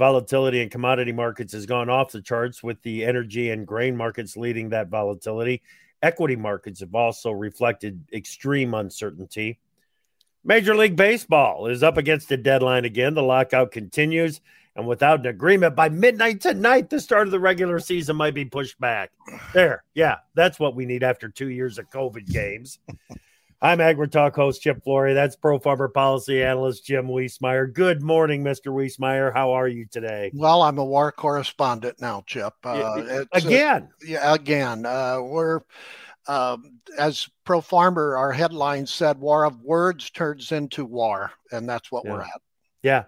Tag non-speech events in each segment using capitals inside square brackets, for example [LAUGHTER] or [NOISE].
volatility in commodity markets has gone off the charts, with the energy and grain markets leading that volatility. Equity markets have also reflected extreme uncertainty. Major League Baseball is up against a deadline again. The lockout continues, and without an agreement by midnight tonight, the start of the regular season might be pushed back. There, yeah, that's what we need after two years of COVID games. I'm AgriTalk host Chip Flory. That's Pro Farmer Policy Analyst Jim Wiesemeyer. Good morning, Mr. Wiesemeyer. How are you today? Well, I'm a war correspondent now, Chip. Uh, again, uh, yeah, again. Uh, we're um, as Pro Farmer, our headline said, "War of words turns into war," and that's what yeah. we're at. Yeah.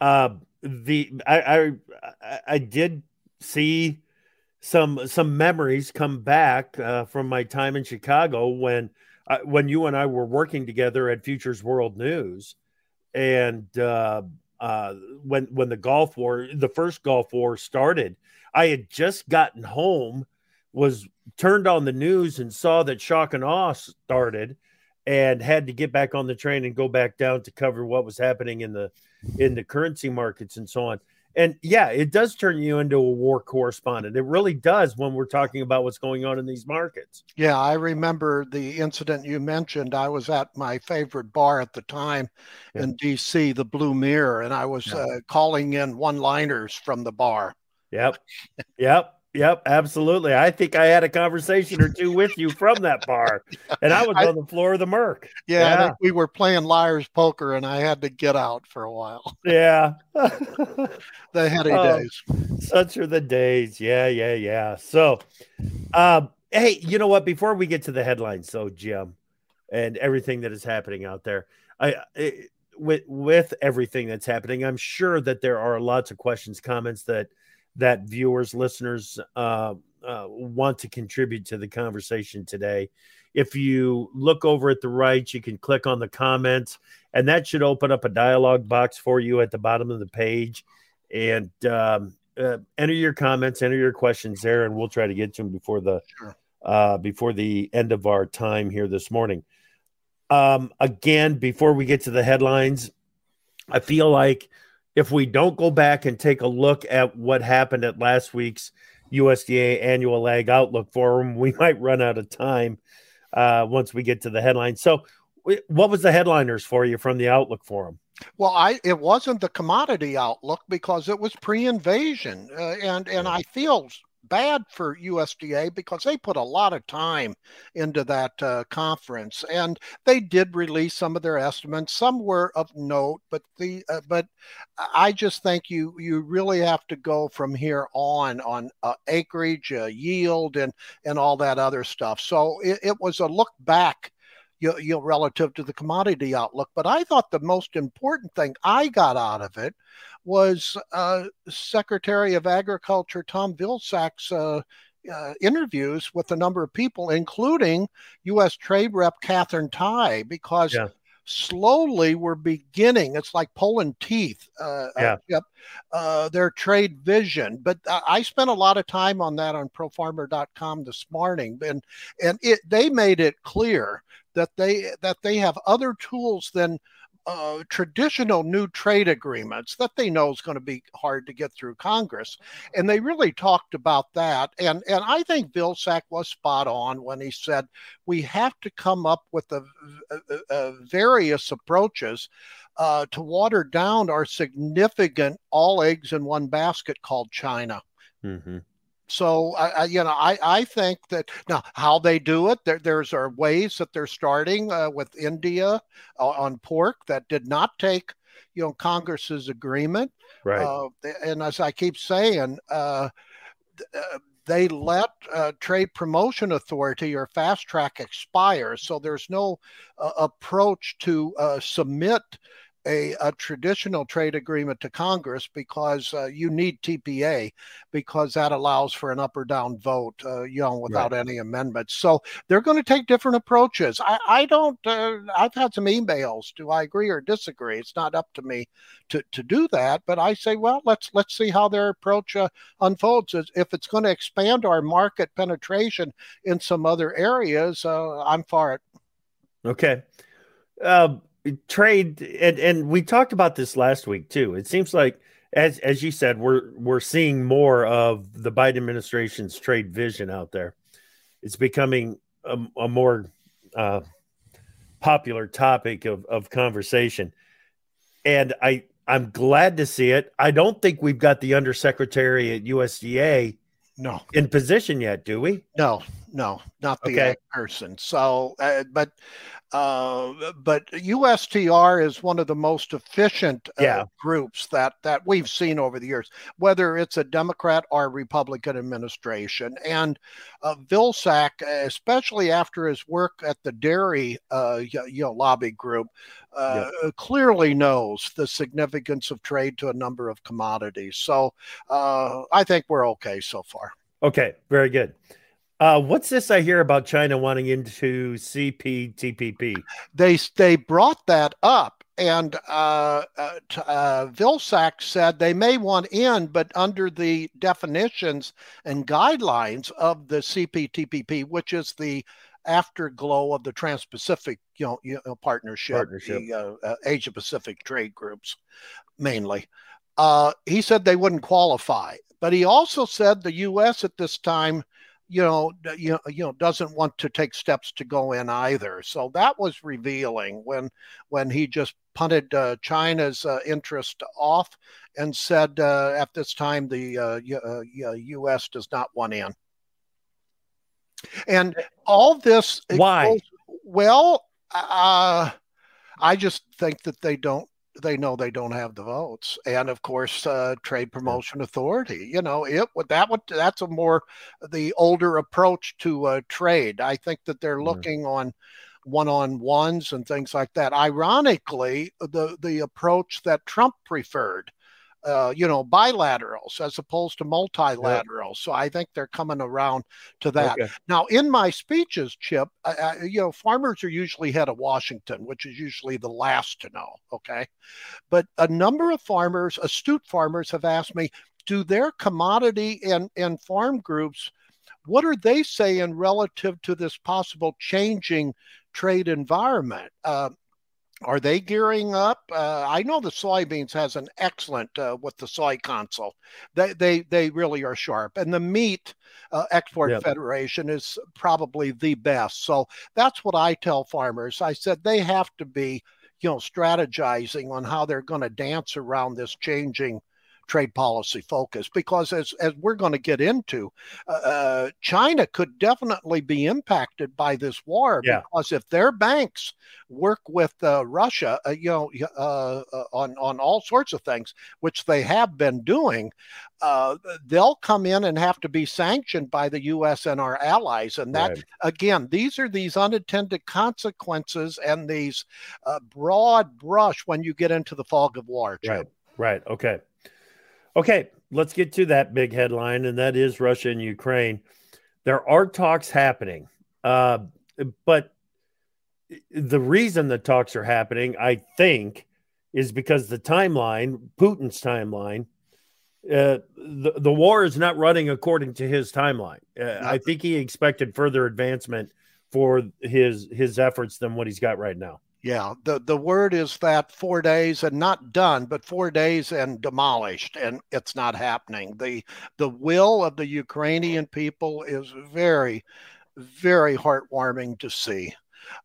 Uh, the I, I I did see some some memories come back uh, from my time in Chicago when uh, when you and I were working together at Futures World News, and uh, uh, when when the Gulf War, the first Gulf War started, I had just gotten home, was turned on the news and saw that shock and awe started, and had to get back on the train and go back down to cover what was happening in the in the currency markets and so on. And yeah, it does turn you into a war correspondent. It really does when we're talking about what's going on in these markets. Yeah, I remember the incident you mentioned. I was at my favorite bar at the time yeah. in DC, the Blue Mirror, and I was yeah. uh, calling in one liners from the bar. Yep. Yep. Yep, absolutely. I think I had a conversation or two with you from that bar, and I was I, on the floor of the Merc. Yeah, yeah. we were playing liar's poker, and I had to get out for a while. [LAUGHS] Yeah, the heady [LAUGHS] oh, days. Such are the days. Yeah, yeah, yeah. So, um, hey, you know what? Before we get to the headlines, so Jim, and everything that is happening out there, I. It, with with everything that's happening, I'm sure that there are lots of questions, comments that that viewers, listeners uh, uh, want to contribute to the conversation today. If you look over at the right, you can click on the comments, and that should open up a dialog box for you at the bottom of the page. And um, uh, enter your comments, enter your questions there, and we'll try to get to them before the sure. uh, before the end of our time here this morning. Um, again, before we get to the headlines, I feel like if we don't go back and take a look at what happened at last week's USDA annual ag outlook forum, we [LAUGHS] might run out of time uh, once we get to the headlines. So, what was the headliners for you from the outlook forum? Well, I it wasn't the commodity outlook because it was pre-invasion, uh, and and I feel bad for USDA because they put a lot of time into that uh, conference, and they did release some of their estimates. Some were of note, but the uh, but I just think you you really have to go from here on on uh, acreage, uh, yield, and and all that other stuff. So it, it was a look back you, you know, relative to the commodity outlook. But I thought the most important thing I got out of it was uh, Secretary of Agriculture Tom Vilsack's uh, uh, interviews with a number of people, including U.S. Trade Rep Katherine Tai, because yeah. slowly we're beginning. It's like pulling teeth. Uh, uh, yeah. Yep. Uh, their trade vision, but I spent a lot of time on that on ProFarmer.com this morning, and and it they made it clear that they that they have other tools than uh, traditional new trade agreements that they know is going to be hard to get through Congress. And they really talked about that. And, and I think Vilsack was spot on when he said we have to come up with a, a, a various approaches uh, to water down our significant all eggs in one basket called China. Mm-hmm. So I, I, you know, I, I think that now how they do it, there, there's are ways that they're starting uh, with India uh, on pork that did not take, you know, Congress's agreement. Right. Uh, and as I keep saying, uh, uh they let uh, Trade Promotion Authority or Fast Track expire, so there's no approach to submit a, a, traditional trade agreement to Congress because uh, you need TPA because that allows for an up or down vote, uh, you know, without right. any amendments. So they're going to take different approaches. I, I don't. Uh, I've had some emails. Do I agree or disagree? It's not up to me to, to do that. But I say, well, let's let's see how their approach uh, unfolds. If it's going to expand our market penetration in some other areas, uh, I'm for it. Okay. Um, trade and and we talked about this last week too. It seems like as as you said, we're we're seeing more of the Biden administration's trade vision out there. It's becoming a, a more uh, popular topic of, of conversation, and I I'm glad to see it. I don't think we've got the undersecretary at USDA no in position yet, do we? No, no, not the okay. person. So, uh, but uh, but USTR is one of the most efficient uh, yeah. groups that that we've seen over the years, whether it's a Democrat or Republican administration. And uh, Vilsack, especially after his work at the dairy uh, you know lobby group, uh, yeah. clearly knows the significance of trade to a number of commodities. So uh, I think we're okay so far. Okay, very good. Uh, what's this I hear about China wanting into CPTPP? They they brought that up, and uh, uh, uh, Vilsack said they may want in, but under the definitions and guidelines of the CPTPP, which is the afterglow of the Trans-Pacific you know, you know partnership, partnership. the uh, uh, Asia Pacific trade groups, mainly. Uh, he said they wouldn't qualify, but he also said the U.S. at this time you know, you you know, doesn't want to take steps to go in either. So that was revealing when when he just punted uh, China's uh, interest off and said uh, at this time the U.S. Uh, does not want in. And all this, why? Goes, well, uh, I just think that they don't they know they don't have the votes and of course uh, trade promotion authority you know it that would that's a more the older approach to uh, trade. I think that they're looking on one-on-ones and things like that. Ironically the the approach that trump preferred uh, you know, bilaterals as opposed to multilaterals. So I think they're coming around to that. Okay. Now, in my speeches, Chip, uh, you know, farmers are usually head of Washington, which is usually the last to know. Okay. But a number of farmers, astute farmers, have asked me, do their commodity and, and farm groups, what are they saying relative to this possible changing trade environment? Uh, are they gearing up? Uh, I know the soybeans has an excellent uh, with the soy council. They they they really are sharp, and the meat uh, export yep. federation is probably the best. So that's what I tell farmers. I said they have to be, you know, strategizing on how they're going to dance around this changing trade policy focus because as as we're going to get into uh, uh, China could definitely be impacted by this war yeah. because if their banks work with uh, Russia uh, you know uh, uh, on on all sorts of things which they have been doing they'll come in and have to be sanctioned by the US and our allies. And that right. again these are these unintended consequences and these broad brush when you get into the fog of war right. Right. Okay Okay, let's get to that big headline, and that is Russia and Ukraine. There are talks happening, uh, but the reason the talks are happening, I think, is because the timeline, Putin's timeline, uh, the the war is not running according to his timeline. Uh, I think he expected further advancement for his his efforts than what he's got right now. Yeah, the, the word is that four days and not done, but four days and demolished, and it's not happening. The the will of the Ukrainian people is very, very heartwarming to see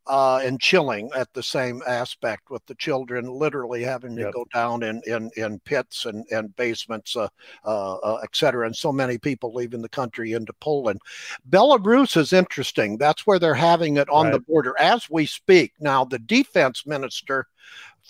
uh, and chilling at the same aspect with the children literally having to yep. go down in, in, in pits and, and basements, uh, uh, uh et cetera, and so many people leaving the country into Poland. Belarus is interesting. That's where they're having it on right. the border as we speak. Now, the defense minister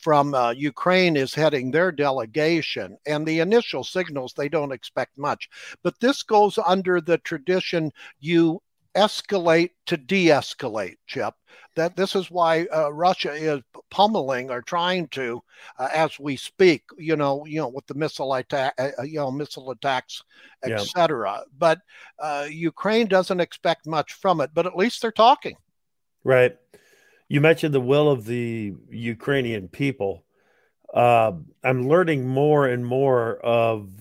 from uh, Ukraine is heading their delegation, and the initial signals they don't expect much. But this goes under the tradition you escalate to de-escalate, Chip. That this is why uh, Russia is pummeling or trying to, uh, as we speak. You know, you know, with the missile attack, uh, uh you know, missile attacks, etc. Yeah. But uh, Ukraine doesn't expect much from it. But at least they're talking. Right. You mentioned the will of the Ukrainian people. Uh, I'm learning more and more of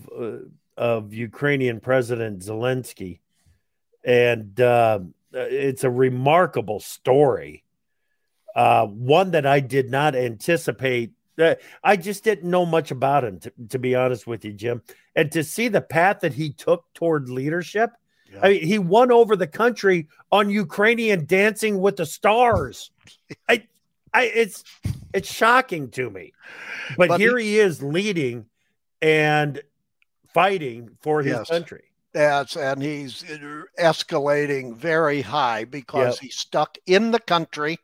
of Ukrainian President Zelensky and uh, it's a remarkable story. Uh, one that I did not anticipate Uh, I just didn't know much about him, to, to, be honest with you, Jim. And to see the path that he took toward leadership, yeah. I mean, he won over the country on Ukrainian Dancing with the Stars. [LAUGHS] I, I, it's it's shocking to me, but, but here he, he, is leading and fighting for his yes. country. Yes, and he's escalating very high because yep. he's stuck in the country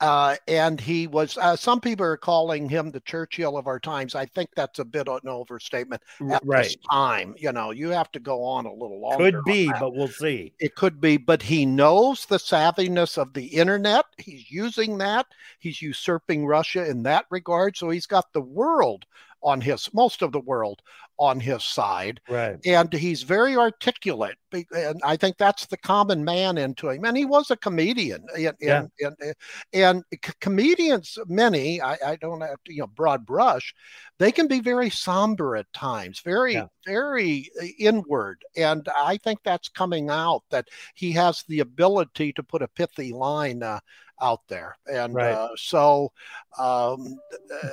uh, and he was, uh, some people are calling him the Churchill of our times. I think that's a bit of an overstatement at right. this time. You know, you have to go on a little longer. Could be, but we'll see. It could be, but he knows the savviness of the internet. He's using that. He's usurping Russia in that regard. So he's got the world on his most of the world on his side. Right. And he's very articulate. And I think that's the common man into him. And he was a comedian. And, yeah. and, and, and comedians, many, I, I, don't have to, you know, broad brush, they can be very somber at times, very, yeah. very uh, inward. And I think that's coming out that he has the ability to put a pithy line uh, out there. And right. uh, so, um,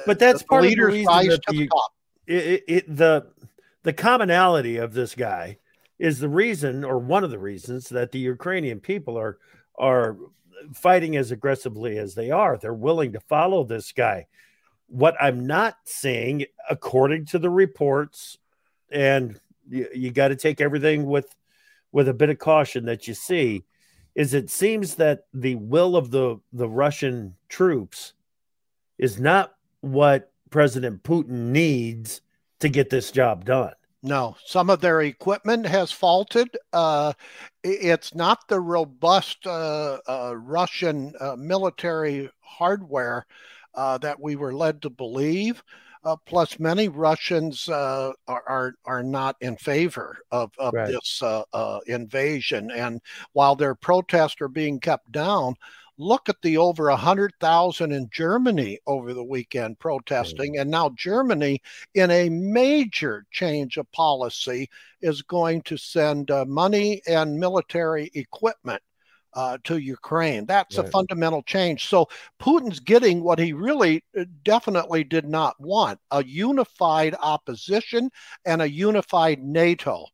but that's part of the reason that the, it, it, the the commonality of this guy is the reason, or one of the reasons, that the Ukrainian people are are fighting as aggressively as they are. They're willing to follow this guy. What I'm not seeing, according to the reports, and you, you got to take everything with with a bit of caution that you see is it seems that the will of the the Russian troops is not what President Putin needs to get this job done. No, some of their equipment has faulted. Uh, it's not the robust uh, uh, Russian uh, military hardware uh, that we were led to believe. Uh, plus, many Russians uh, are, are, are not in favor of, of right. this uh, uh, invasion. And while their protests are being kept down, look at the over 100,000 in Germany over the weekend protesting. Mm. And now Germany, in a major change of policy, is going to send uh, money and military equipment uh, to Ukraine. That's right. a fundamental change. So Putin's getting what he really uh, definitely did not want a unified opposition and a unified NATO.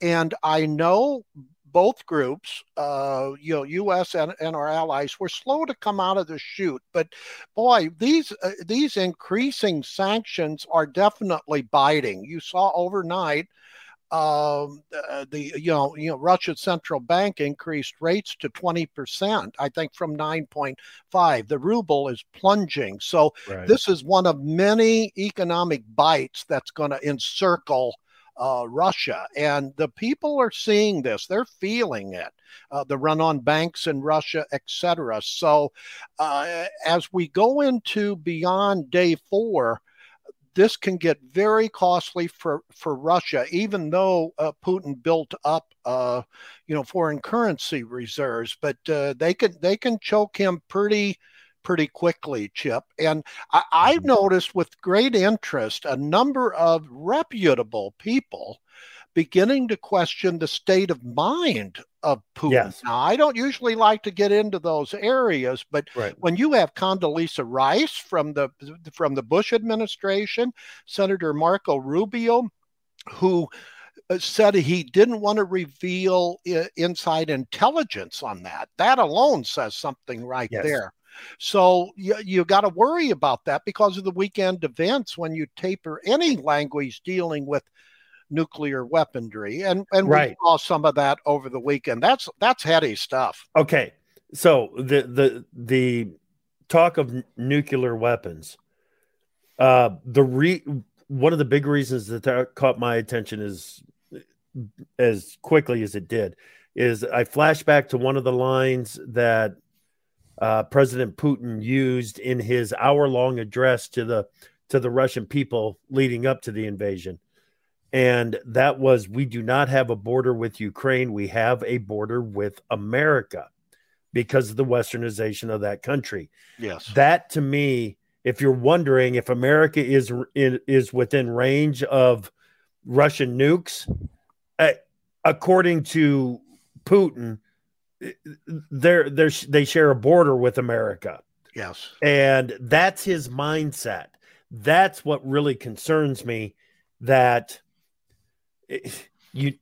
And I know both groups, uh, you know, U.S. And, and our allies, were slow to come out of the chute. But boy, these uh, these increasing sanctions are definitely biting. You saw overnight um, uh, the you know you know Russia's central bank increased rates to 20%, I think from 9.5. The ruble is plunging. So right. this is one of many economic bites that's going to encircle uh, Russia. And the people are seeing this, they're feeling it. Uh, the run on banks in Russia, etc. So, uh, as we go into beyond day four, this can get very costly for, for Russia, even though uh, Putin built up, uh, you know, foreign currency reserves. But uh, they can they can choke him pretty pretty quickly, Chip. And I, I've mm-hmm. noticed with great interest a number of reputable people beginning to question the state of mind of Putin. Yes. Now, I don't usually like to get into those areas, but right. when you have Condoleezza Rice from the from the Bush administration, Senator Marco Rubio, who uh, said he didn't want to reveal uh, inside intelligence on that. That alone says something right yes. there. So you, you got to worry about that because of the weekend events when you taper any language dealing with nuclear weaponry, and and right. we saw some of that over the weekend. That's that's heady stuff. Okay, so the the the talk of n- nuclear weapons, uh, the re one of the big reasons that, that caught my attention is as quickly as it did is I flash back to one of the lines that uh, President Putin used in his hour long address to the to the Russian people leading up to the invasion and that was we do not have a border with Ukraine. We have a border with America because of the westernization of that country. Yes. That to me, if you're wondering if America is is within range of Russian nukes, uh, according to Putin, they're, they're, they share a border with America. Yes. And that's his mindset. that's what really concerns me that you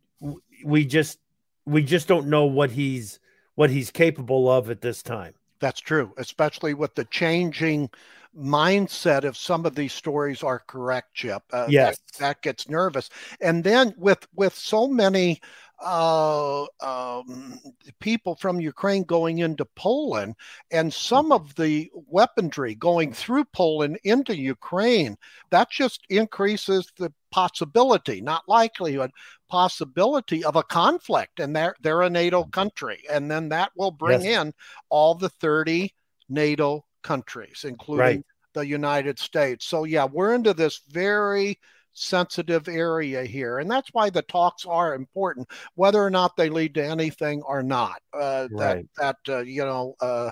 we just we just don't know what he's what he's capable of at this time. That's true, especially with the changing mindset if some of these stories are correct, Chip. Uh, yes, that, that, gets nervous. And then with with so many uh, um, people from Ukraine going into Poland, and some of the weaponry going through Poland into Ukraine, that just increases the possibility, not likelihood, possibility of a conflict. And they're they're a NATO country, and then that will bring yes. in all the thirty NATO countries, including right. the United States. So yeah, we're into this very sensitive area here. And that's why the talks are important, whether or not they lead to anything or not. Uh, right. That, that uh, you know, uh,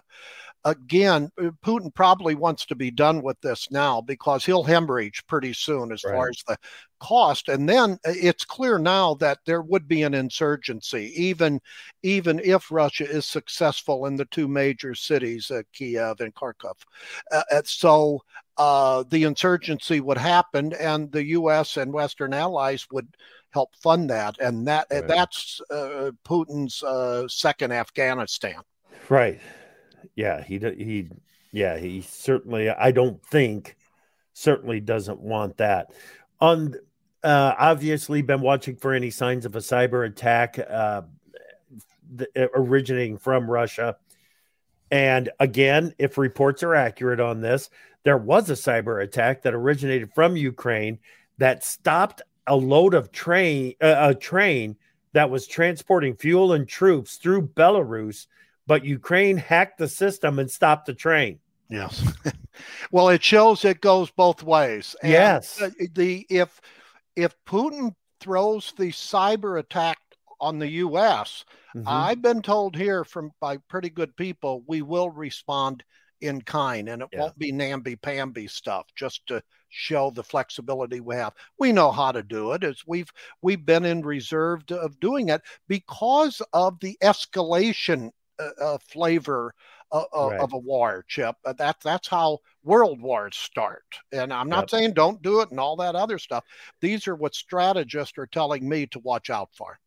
again, uh, Putin probably wants to be done with this now because he'll hemorrhage pretty soon as right. far as the cost. And then uh, it's clear now that there would be an insurgency, even even if Russia is successful in the two major cities, uh, Kiev and Kharkov. Uh, so uh, the insurgency would happen, and the U.S. and Western allies would help fund that, and that right. that's uh, Putin's second Afghanistan. Right yeah, he he yeah, he certainly I don't think certainly doesn't want that. On uh, obviously been watching for any signs of a cyber attack uh, uh, originating from Russia. And again, if reports are accurate on this, there was a cyber attack that originated from Ukraine that stopped a load of train uh, a train that was transporting fuel and troops through Belarus but Ukraine hacked the system and stopped the train. Yes. [LAUGHS] well, it shows it goes both ways. And yes. The if if Putin throws the cyber attack on the U.S., mm-hmm. I've been told here from by pretty good people, we will respond in kind, and it yeah. won't be namby pamby stuff. Just to show the flexibility we have. We know how to do it. As we've we've been in reserve of doing it because of the escalation uh, flavor of, right. of, a war, Chip. That that's how world wars start. And I'm not yep. saying don't do it and all that other stuff. These are what strategists are telling me to watch out for.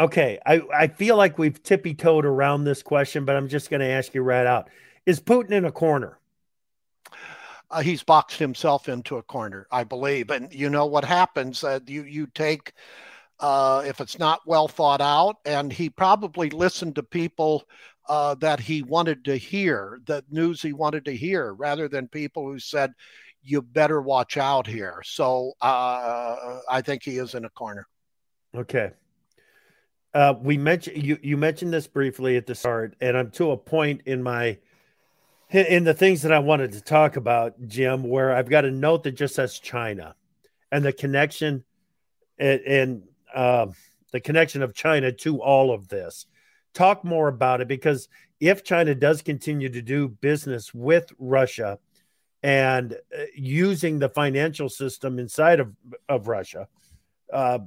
Okay, I, I feel like we've tippy toed around this question, but I'm just going to ask you right out: Is Putin in a corner? Uh, he's boxed himself into a corner, I believe. And you know what happens? Uh, you you take uh, if it's not well thought out, and he probably listened to people uh, that he wanted to hear, the news he wanted to hear, rather than people who said, you better watch out here. So uh, I think he is in a corner. Okay. Uh, we mentioned you. You mentioned this briefly at the start, and I'm to a point in my in the things that I wanted to talk about, Jim, where I've got a note that just says China and the connection and, and uh, the connection of China to all of this talk more about it because if China does continue to do business with Russia and uh, using the financial system inside of, of Russia, uh,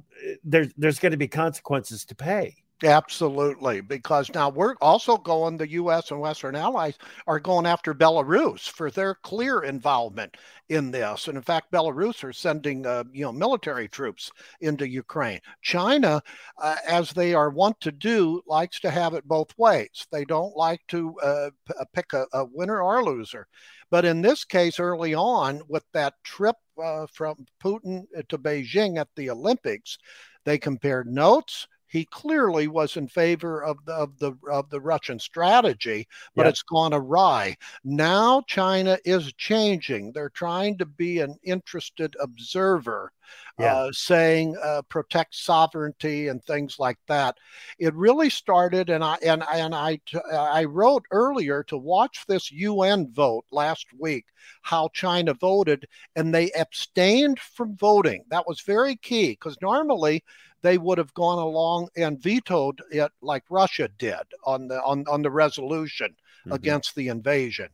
there's there's going to be consequences to pay. Absolutely, because now we're also going, the U.S. and Western allies are going after Belarus for their clear involvement in this. And in fact, Belarus are sending, uh, you know, military troops into Ukraine. China, uh, as they are wont to do, likes to have it both ways. They don't like to uh, uh, pick a, a winner or a loser. But in this case, early on, with that trip uh, from Putin to Beijing at the Olympics, they compared notes he clearly was in favor of the of the of the Russian strategy, but yep. it's gone awry. Now China is changing. They're trying to be an interested observer, yeah. uh, saying uh, protect sovereignty and things like that. It really started, and I and and I I wrote earlier to watch this UN vote last week how China voted, and they abstained from voting. That was very key because normally they would have gone along and vetoed it like Russia did on the on, on the resolution mm-hmm. against the invasion.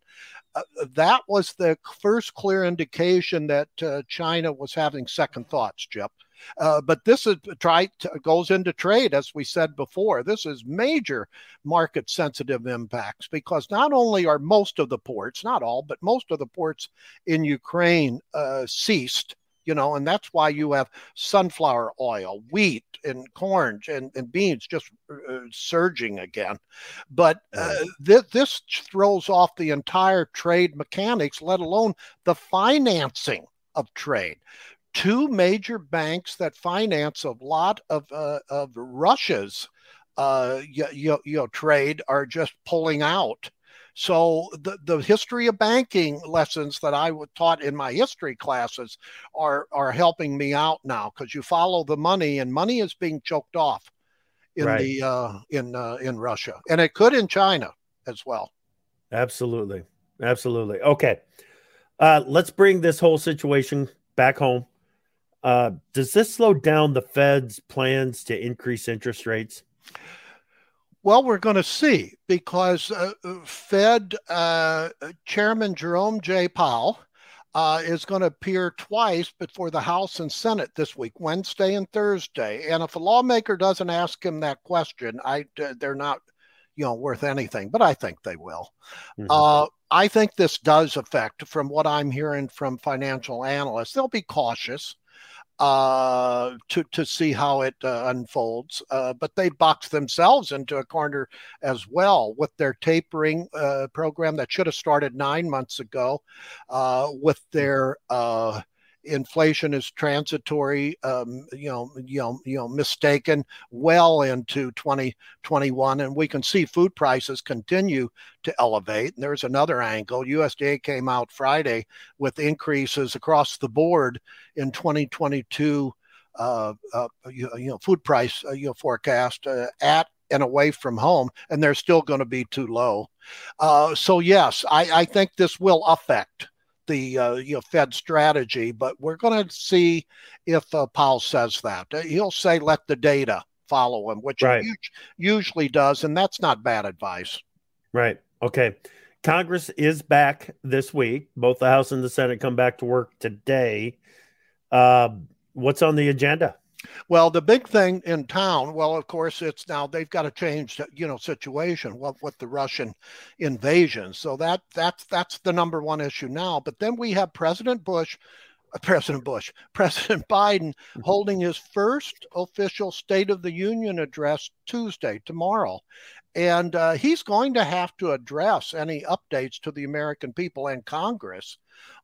Uh, that was the first clear indication that uh, China was having second thoughts, Chip. Uh, but this is try goes into trade, as we said before. This is major market sensitive impacts because not only are most of the ports, not all, but most of the ports in Ukraine uh, ceased you know, and that's why you have sunflower oil, wheat, and corn and, and beans just uh, surging again. But uh, th- this throws off the entire trade mechanics, let alone the financing of trade. Two major banks that finance a lot of, uh, of Russia's uh, you, you, you know, trade are just pulling out. So the, the history of banking lessons that I taught in my history classes are are helping me out now because you follow the money and money is being choked off in right. the uh, in uh, in Russia and it could in China as well. Absolutely, absolutely. Okay, uh, let's bring this whole situation back home. Uh, does this slow down the Fed's plans to increase interest rates? Well, we're going to see because uh, Fed uh, Chairman Jerome J. Powell uh, is going to appear twice before the House and Senate this week, Wednesday and Thursday. And if a lawmaker doesn't ask him that question, I they're not, you know, worth anything. But I think they will. Mm-hmm. Uh, I think this does affect, from what I'm hearing from financial analysts, they'll be cautious uh, to to see how it uh, unfolds. Uh, but they box themselves into a corner as well with their tapering uh, program that should have started nine months ago, uh, with their uh, inflation is transitory, um, you know, you know, you know, mistaken well into 2021, and we can see food prices continue to elevate. And there's another angle. USDA came out Friday with increases across the board in 2022. Uh, uh, you, you, know, food price uh, you know, forecast uh, at and away from home, and they're still going to be too low. Uh, so yes, I, I think this will affect the uh, you know, Fed strategy, but we're going to see if uh, Powell says that. Uh, he'll say, let the data follow him, which right. he usually does, and that's not bad advice. Right. Okay. Congress is back this week. Both the House and the Senate come back to work today. Uh, what's on the agenda? Well, the big thing in town, well, of course, it's now they've got to change, you know, situation with, with the Russian invasion. So that that's that's the number one issue now. But then we have President Bush, uh, President Bush, [LAUGHS] President Biden mm-hmm. holding his first official State of the Union address Tuesday, tomorrow. And uh, he's going to have to address any updates to the American people and Congress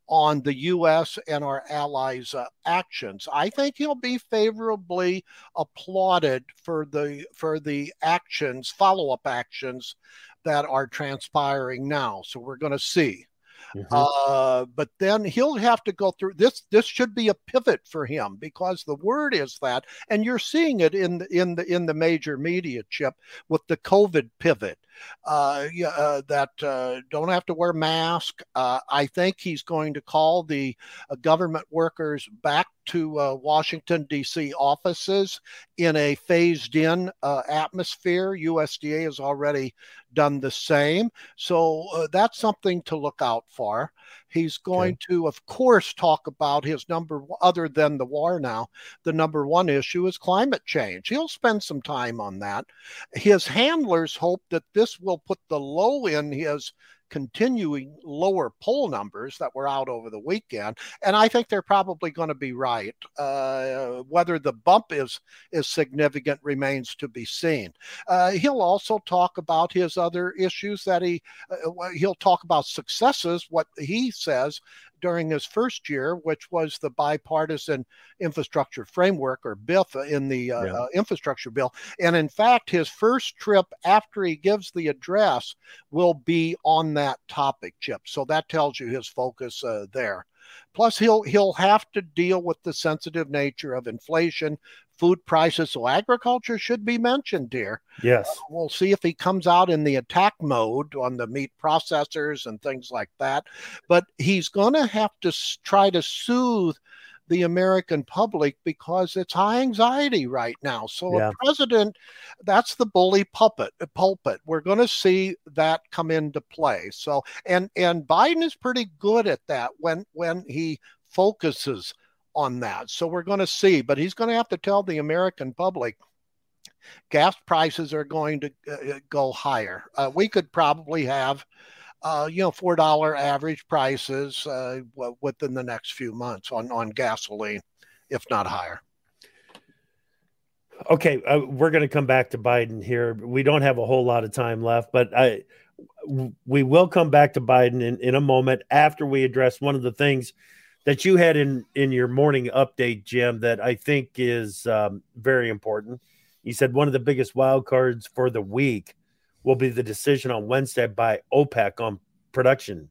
on the U.S. and our allies' uh, actions. I think he'll be favorably applauded for the for the actions, follow-up actions that are transpiring now. So we're going to see. Mm-hmm. Uh, but then he'll have to go through this. This should be a pivot for him because the word is that, and you're seeing it in the in the in the major media chip with the COVID pivot. Uh, uh, that uh, don't have to wear mask. Uh, I think he's going to call the uh, government workers back to uh, Washington D.C. offices in a phased-in atmosphere. USDA has already done the same. So uh, that's something to look out for. He's going okay. to, of course, talk about his number, other than the war now, the number one issue is climate change. He'll spend some time on that. His handlers hope that this will put the low in his continuing lower poll numbers that were out over the weekend. And I think they're probably going to be right. Uh, whether the bump is is significant remains to be seen. Uh, he'll also talk about his other issues that he uh, he'll talk about successes. What he says during his first year, which was the bipartisan infrastructure framework or BIF in the uh, yeah. uh, infrastructure bill. And in fact, his first trip after he gives the address will be on that topic, Chip. So that tells you his focus uh, there. Plus, he'll he'll have to deal with the sensitive nature of inflation, food prices. So agriculture should be mentioned here. Yes. Uh, we'll see if he comes out in the attack mode on the meat processors and things like that. But he's going to have to try to soothe the American public because it's high anxiety right now. So yeah. a president, that's the bully puppet uh, pulpit. We're going to see that come into play. So and and Biden is pretty good at that when when he focuses on that. So we're going to see, but he's going to have to tell the American public gas prices are going to uh, go higher. Uh, we could probably have, uh, you know, four dollar average prices uh, within the next few months on on gasoline, if not higher. Okay, uh, we're going to come back to Biden here. We don't have a whole lot of time left, but I we will come back to Biden in, in a moment after we address one of the things that you had in in your morning update, Jim, that I think is um, very important. You said one of the biggest wild cards for the week will be the decision on Wednesday by OPEC on production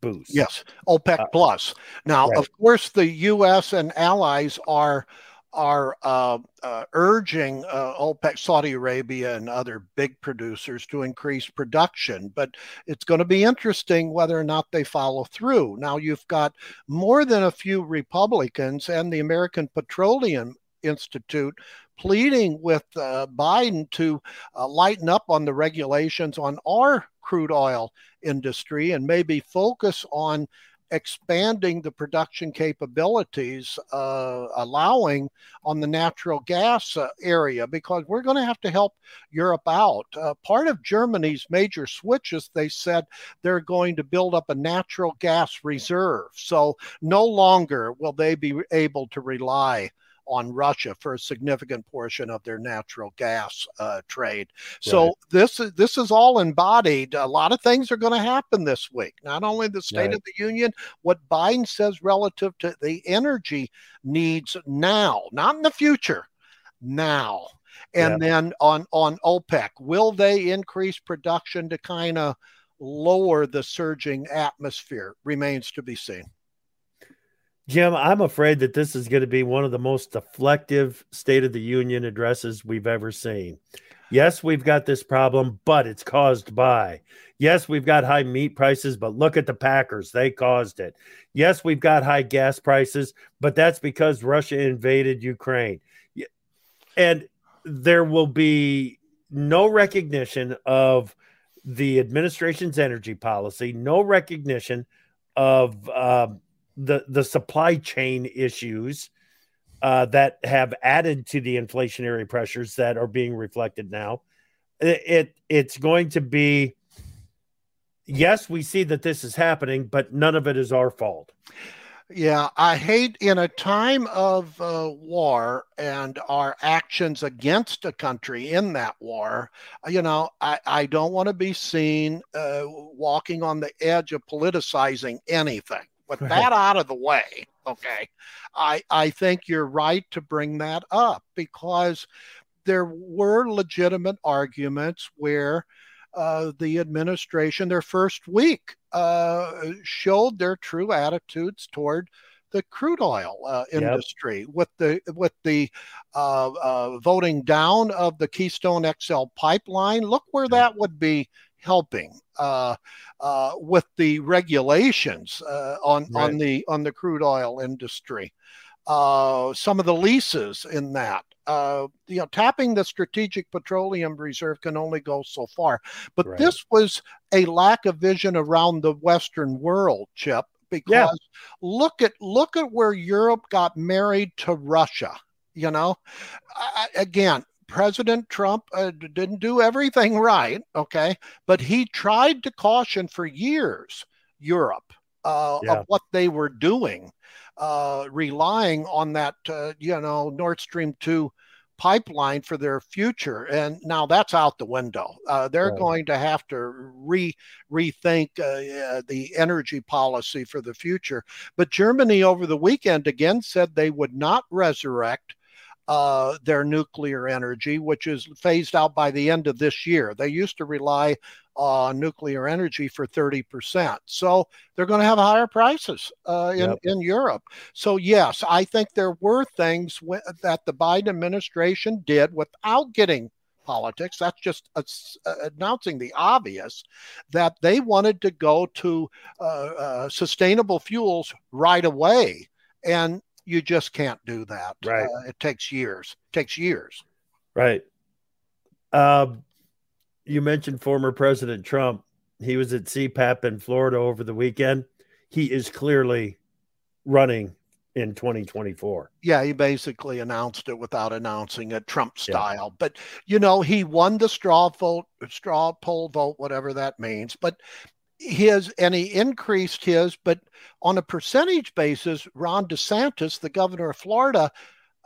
boost. Yes, OPEC uh, plus. Now, right. of course, the U.S. and allies are are uh, uh, urging uh, OPEC, Saudi Arabia, and other big producers to increase production. But it's going to be interesting whether or not they follow through. Now, you've got more than a few Republicans and the American Petroleum Institute pleading with uh, Biden to uh, lighten up on the regulations on our crude oil industry and maybe focus on expanding the production capabilities, uh, allowing on the natural gas uh, area, because we're going to have to help Europe out. Uh, part of Germany's major switches, they said they're going to build up a natural gas reserve. So no longer will they be able to rely on Russia for a significant portion of their natural gas uh, trade. So this is this is all embodied. A lot of things are going to happen this week. Not only the State right. of the Union, what Biden says relative to the energy needs now, not in the future, now. And then on on OPEC, will they increase production to kind of lower the surging atmosphere? Remains to be seen. Jim, I'm afraid that this is going to be one of the most deflective State of the Union addresses we've ever seen. Yes, we've got this problem, but it's caused by. Yes, we've got high meat prices, but look at the Packers. They caused it. Yes, we've got high gas prices, but that's because Russia invaded Ukraine. And there will be no recognition of the administration's energy policy, no recognition of. Um, the the supply chain issues uh, that have added to the inflationary pressures that are being reflected now. It, it it's going to be yes, we see that this is happening, but none of it is our fault. Yeah, I hate in a time of uh, war and our actions against a country in that war, you know, I, I don't want to be seen uh, walking on the edge of politicizing anything. With that out of the way, okay, I, I think you're right to bring that up because there were legitimate arguments where uh, the administration, their first week, uh, showed their true attitudes toward the crude oil uh, industry yep. with the with the uh, uh, voting down of the Keystone XL pipeline. Look where that would be helping uh, uh, with the regulations uh, on right. on the on the crude oil industry. Uh, some of the leases in that. Uh, you know, tapping the strategic petroleum reserve can only go so far. But right. this was a lack of vision around the Western world, Chip. Because yeah. look at look at where Europe got married to Russia. You know, again, President Trump uh, didn't do everything right, okay, but he tried to caution for years Europe uh, yeah. of what they were doing, uh, relying on that, uh, you know, Nord Stream 2 pipeline for their future. And now that's out the window. Uh, they're right. going to have to re rethink uh, the energy policy for the future. But Germany over the weekend again said they would not resurrect uh, their nuclear energy, which is phased out by the end of this year. They used to rely on nuclear energy for 30%. So they're going to have higher prices uh, in, yep. in Europe. So, yes, I think there were things w- that the Biden administration did without getting politics. That's just uh, announcing the obvious that they wanted to go to uh, uh, sustainable fuels right away. And you just can't do that. Right. Uh, it takes years. It takes years. Right. Um, you mentioned former President Trump. He was at CPAC in Florida over the weekend. He is clearly running in 2024. Yeah, he basically announced it without announcing it, Trump style. Yeah. But you know, he won the straw vote, straw poll vote, whatever that means. But his and he increased his, but on a percentage basis, Ron DeSantis, the governor of Florida,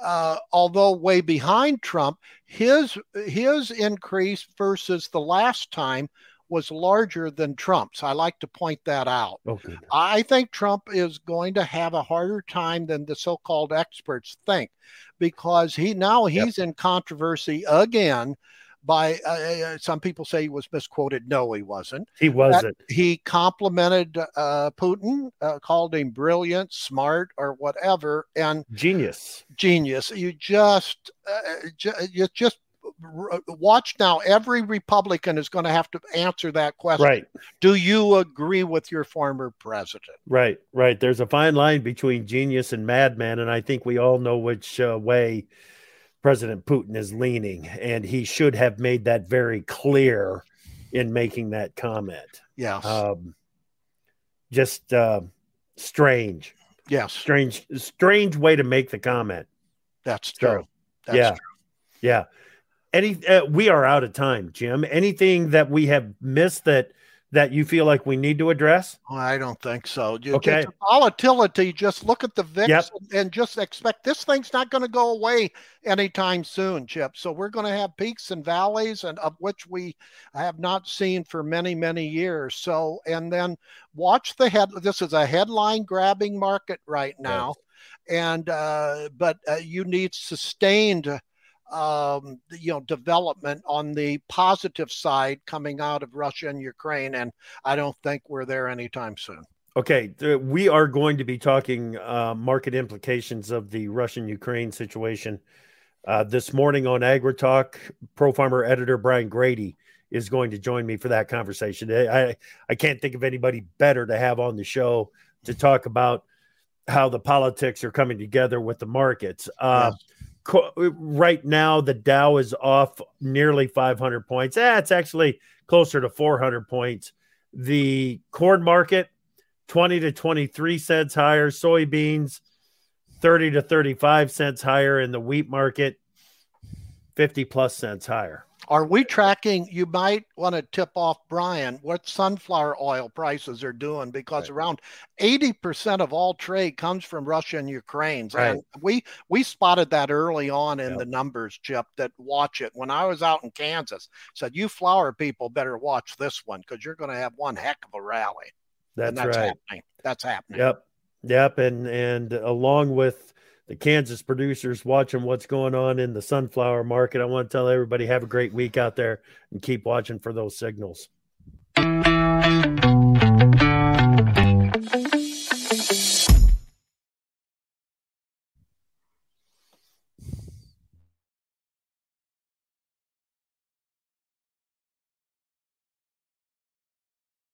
uh, although way behind Trump, his his increase versus the last time was larger than Trump's. I like to point that out. Okay. I think Trump is going to have a harder time than the so-called experts think because he now he's yep. in controversy again by uh, uh, some people say he was misquoted. No, he wasn't. He wasn't. That he complimented uh, Putin, uh, called him brilliant, smart, or whatever, and genius. Genius. You just, uh, you just watch now. Every Republican is going to have to answer that question. Right. Do you agree with your former president? Right. Right. There's a fine line between genius and madman, and I think we all know which uh, way President Putin is leaning, and he should have made that very clear in making that comment. Yes. Um, just uh, strange. Yes. Strange, strange way to make the comment. That's true. So, That's yeah. True. Yeah. Any, uh, we are out of time, Jim. Anything that we have missed that that you feel like we need to address? I don't think so. You, okay. Volatility, just look at the VIX yep. and just expect this thing's not going to go away anytime soon, Chip. So we're going to have peaks and valleys, and of which we have not seen for many, many years. So, and then watch the head. This is a headline grabbing market right now. Yes. And, uh, but uh, you need sustained um, you know development on the positive side coming out of Russia and Ukraine, and I don't think we're there anytime soon. Okay, we are going to be talking uh, market implications of the Russian Ukraine situation uh, this morning on AgriTalk. Pro Farmer editor Brian Grete is going to join me for that conversation. I I can't think of anybody better to have on the show to talk about how the politics are coming together with the markets. Uh, yes right now the Dow is off nearly 500 points. Eh, it's actually closer to 400 points. The corn market 20 to 23 cents higher, soybeans 30 to 35 cents higher in the wheat market 50 plus cents higher. Are we tracking? You might want to tip off Brian what sunflower oil prices are doing because right. around 80% of all trade comes from Russia and Ukraine. Right. And we we spotted that early on in yep. the numbers, Chip, that watch it. When I was out in Kansas, said you flower people better watch this one because you're going to have one heck of a rally. That's, that's right. Happening. That's happening. Yep. Yep. And and along with the Kansas producers watching what's going on in the sunflower market. I want to tell everybody have a great week out there and keep watching for those signals.